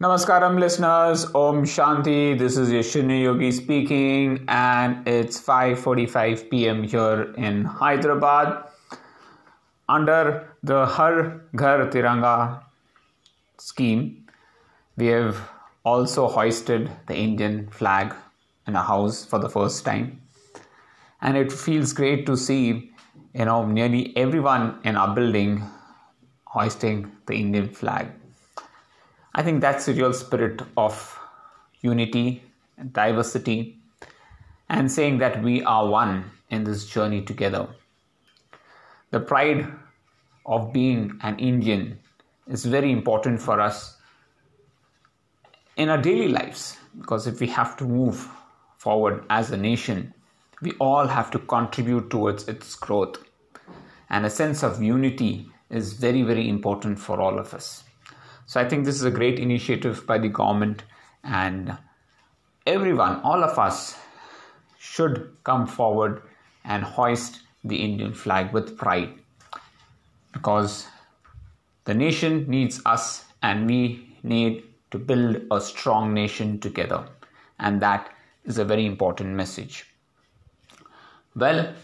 Namaskaram, listeners. Om Shanti. This is Yashini Yogi speaking, and it's 5:45 p.m. here in Hyderabad. Under the Har Ghar Tiranga scheme, we have also hoisted the Indian flag in a house for the first time, and it feels great to see, you know, nearly everyone in our building hoisting the Indian flag I think that's the real spirit of unity and diversity and saying that we are one in this journey together. The pride of being an Indian is very important for us in our daily lives because if we have to move forward as a nation, we all have to contribute towards its growth. And a sense of unity is very, very important for all of us. So I think this is a great initiative by the government, and everyone, all of us, should come forward and hoist the Indian flag with pride because the nation needs us and we need to build a strong nation together. And that is a very important message. Well,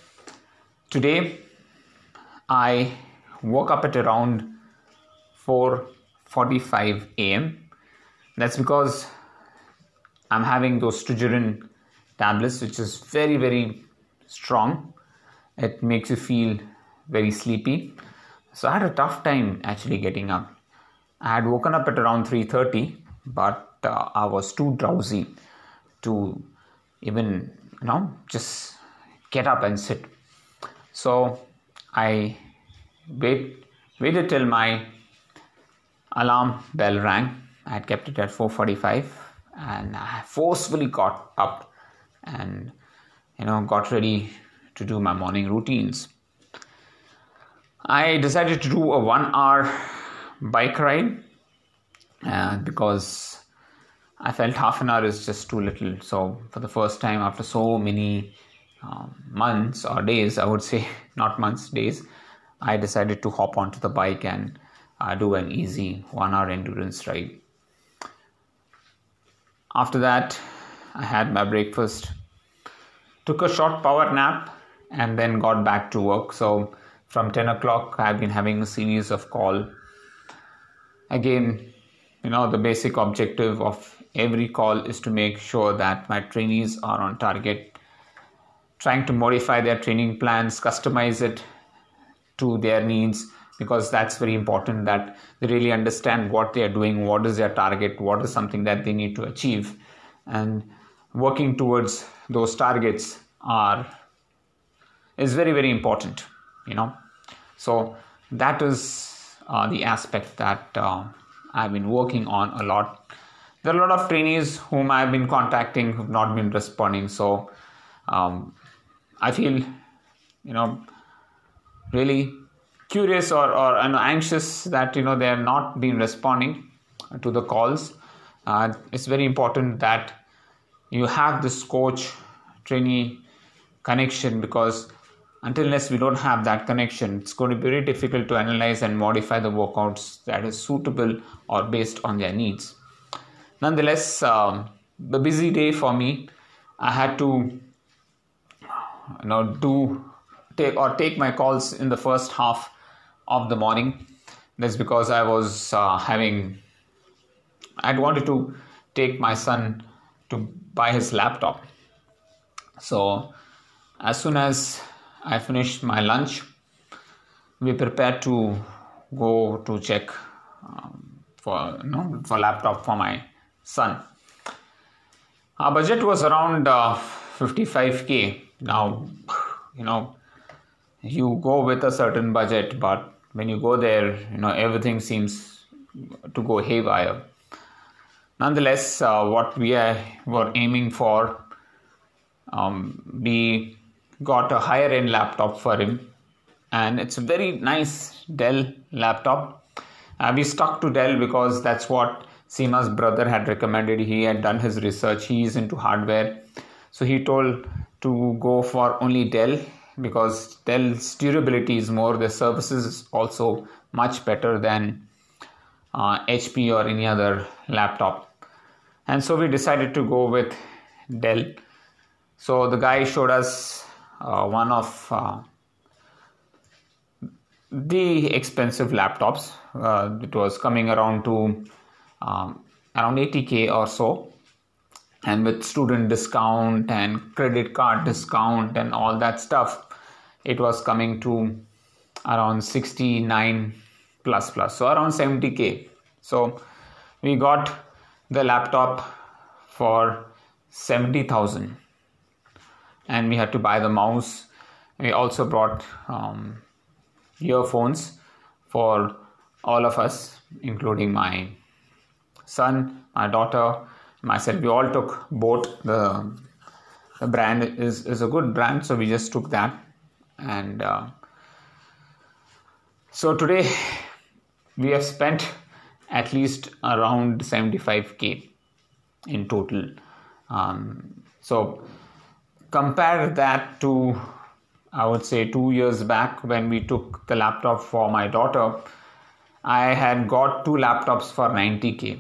today I woke up at around 4 45 am. That's because I'm having those Stugeron tablets, which is very, very strong. It makes you feel very sleepy. So I had a tough time actually getting up. I had woken up at around 3:30, but uh, I was too drowsy to even you know just get up and sit. So I wait waited till my alarm bell rang. I had kept it at 4:45, and I forcefully got up and you know got ready to do my morning routines. I decided to do a one-hour bike ride uh, because I felt half an hour is just too little. So for the first time after so many um, months or days, I would say not months, days, I decided to hop onto the bike and I do an easy one hour endurance ride. After that, I had my breakfast, took a short power nap, and then got back to work. So from 10 o'clock, I've been having a series of call. Again, you know, the basic objective of every call is to make sure that my trainees are on target, trying to modify their training plans, customize it to their needs because that's very important that they really understand what they are doing what is their target what is something that they need to achieve. And working towards those targets are is very very important you know. So that is uh, the aspect that uh, i've been working on a lot. There are a lot of trainees whom i've been contacting who've not been responding. So um, i feel you know really curious or, or anxious that you know they are not been responding to the calls. Uh, it's very important that you have this coach trainee connection because until unless we don't have that connection it's going to be very difficult to analyze and modify the workouts that is suitable or based on their needs. Nonetheless um, the busy day for me i had to you know do take or take my calls in the first half of the morning. That's because I was uh, having, I wanted to take my son to buy his laptop. So, as soon as I finished my lunch, we prepared to go to check um, for you know, for laptop for my son. Our budget was around uh, 55k. Now, you know, you go with a certain budget, but when you go there, you know everything seems to go haywire. Nonetheless, uh, what we are, were aiming for, um, we got a higher end laptop for him, and it's a very nice Dell laptop. Uh, we stuck to Dell because that's what Seema's brother had recommended. He had done his research. He is into hardware, so he told to go for only Dell because Dell's durability is more, the services is also much better than uh, HP or any other laptop. And so we decided to go with Dell. So the guy showed us uh, one of uh, the expensive laptops. Uh, it was coming around to um, around 80k or so and with student discount and credit card discount and all that stuff it was coming to around 69 plus plus so around 70k so we got the laptop for 70000 and we had to buy the mouse. We also brought um, earphones for all of us including my son my daughter myself we all took both. The the brand is is a good brand so we just took that. And uh, so today we have spent at least around 75k in total. Um, so compare that to i would say two years back when we took the laptop for my daughter i had got two laptops for 90k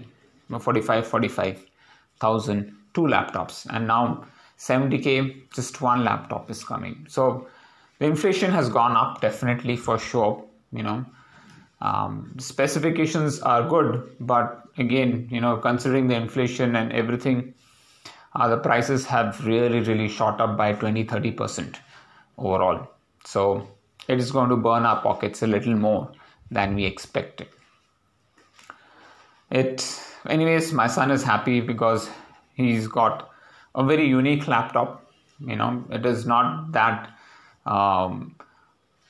45 45 thousand two laptops. And now 70k just one laptop is coming. So the inflation has gone up definitely for sure you know. Um, specifications are good but again you know considering the inflation and everything uh, the prices have really really shot up by 20 30 percent overall. So it is going to burn our pockets a little more than we expected. It anyways my son is happy because he's got a very unique laptop. You know it is not that um,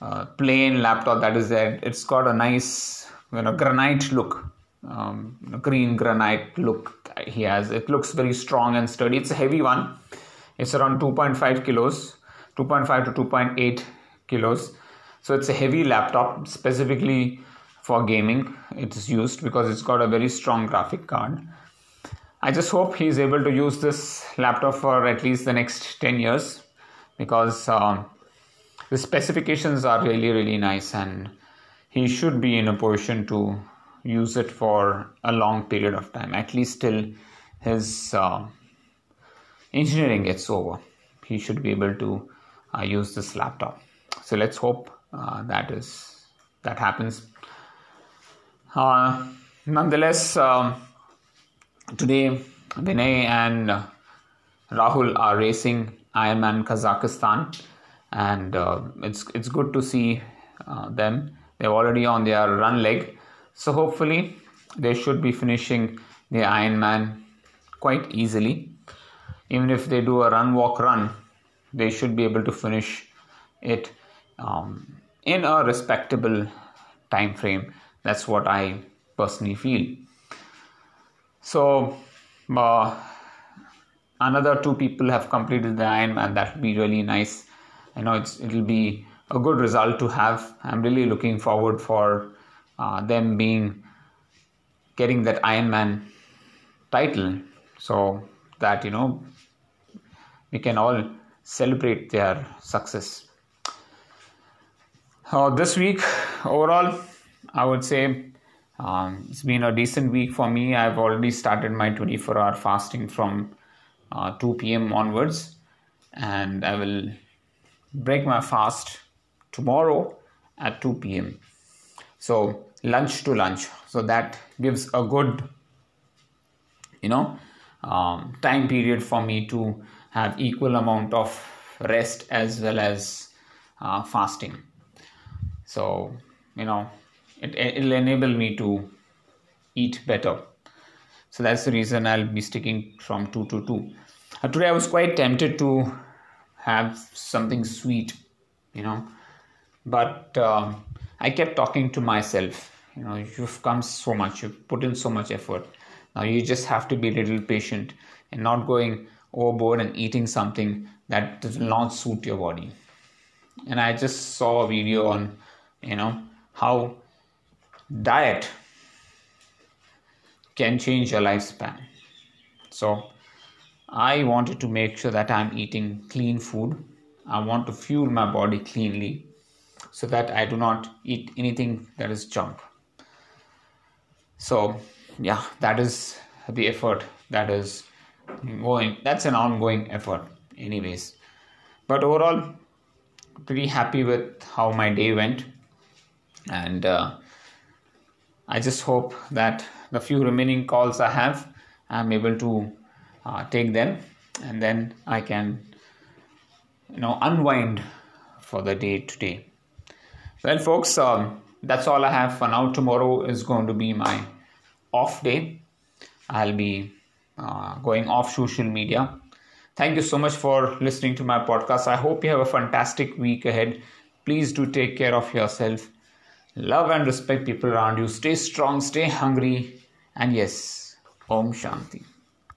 uh, plain laptop that is there. It's got a nice you know granite look um, green granite look he has. It looks very strong and sturdy. It's a heavy one. It's around 2.5 kilos 2.5 to 2.8 kilos. So it's a heavy laptop specifically for gaming it is used because it's got a very strong graphic card. I just hope he's able to use this laptop for at least the next 10 years because um, the specifications are really really nice and he should be in a position to use it for a long period of time at least till his uh, engineering gets over. He should be able to uh, use this laptop. So let's hope uh, that is that happens uh, nonetheless, um, today Vinay and Rahul are racing Ironman Kazakhstan, and uh, it's it's good to see uh, them. They're already on their run leg, so hopefully they should be finishing the Ironman quite easily. Even if they do a run walk run, they should be able to finish it um, in a respectable time frame that's what I personally feel. So, uh, another two people have completed the Ironman. That will be really nice. I know it's it'll be a good result to have. I'm really looking forward for uh, them being getting that Ironman title, so that you know we can all celebrate their success. Uh, this week, overall, I would say um, it's been a decent week for me. I've already started my 24 hour fasting from uh, 2 p.m. onwards, and I will break my fast tomorrow at 2 p.m. So, lunch to lunch. So, that gives a good, you know, um, time period for me to have equal amount of rest as well as uh, fasting. So, you know, it, it'll enable me to eat better. So that's the reason i'll be sticking from 2 to 2 uh, today i was quite tempted to have something sweet you know. But um, i kept talking to myself you know you've come so much you've put in so much effort. Now you just have to be a little patient and not going overboard and eating something that does not suit your body. And i just saw a video on you know how diet can change your lifespan. So, I wanted to make sure that I'm eating clean food. I want to fuel my body cleanly so that I do not eat anything that is junk. so yeah that is the effort that is going that's an ongoing effort anyways but overall pretty happy with how my day went and uh, i just hope that the few remaining calls i have i'm able to uh, take them and then i can you know unwind for the day today. Well folks um, that's all i have for now. Tomorrow is going to be my off day. I'll be uh, going off social media. Thank you so much for listening to my podcast. I hope you have a fantastic week ahead. Please do take care of yourself love and respect people around you. Stay strong stay hungry and yes om shanti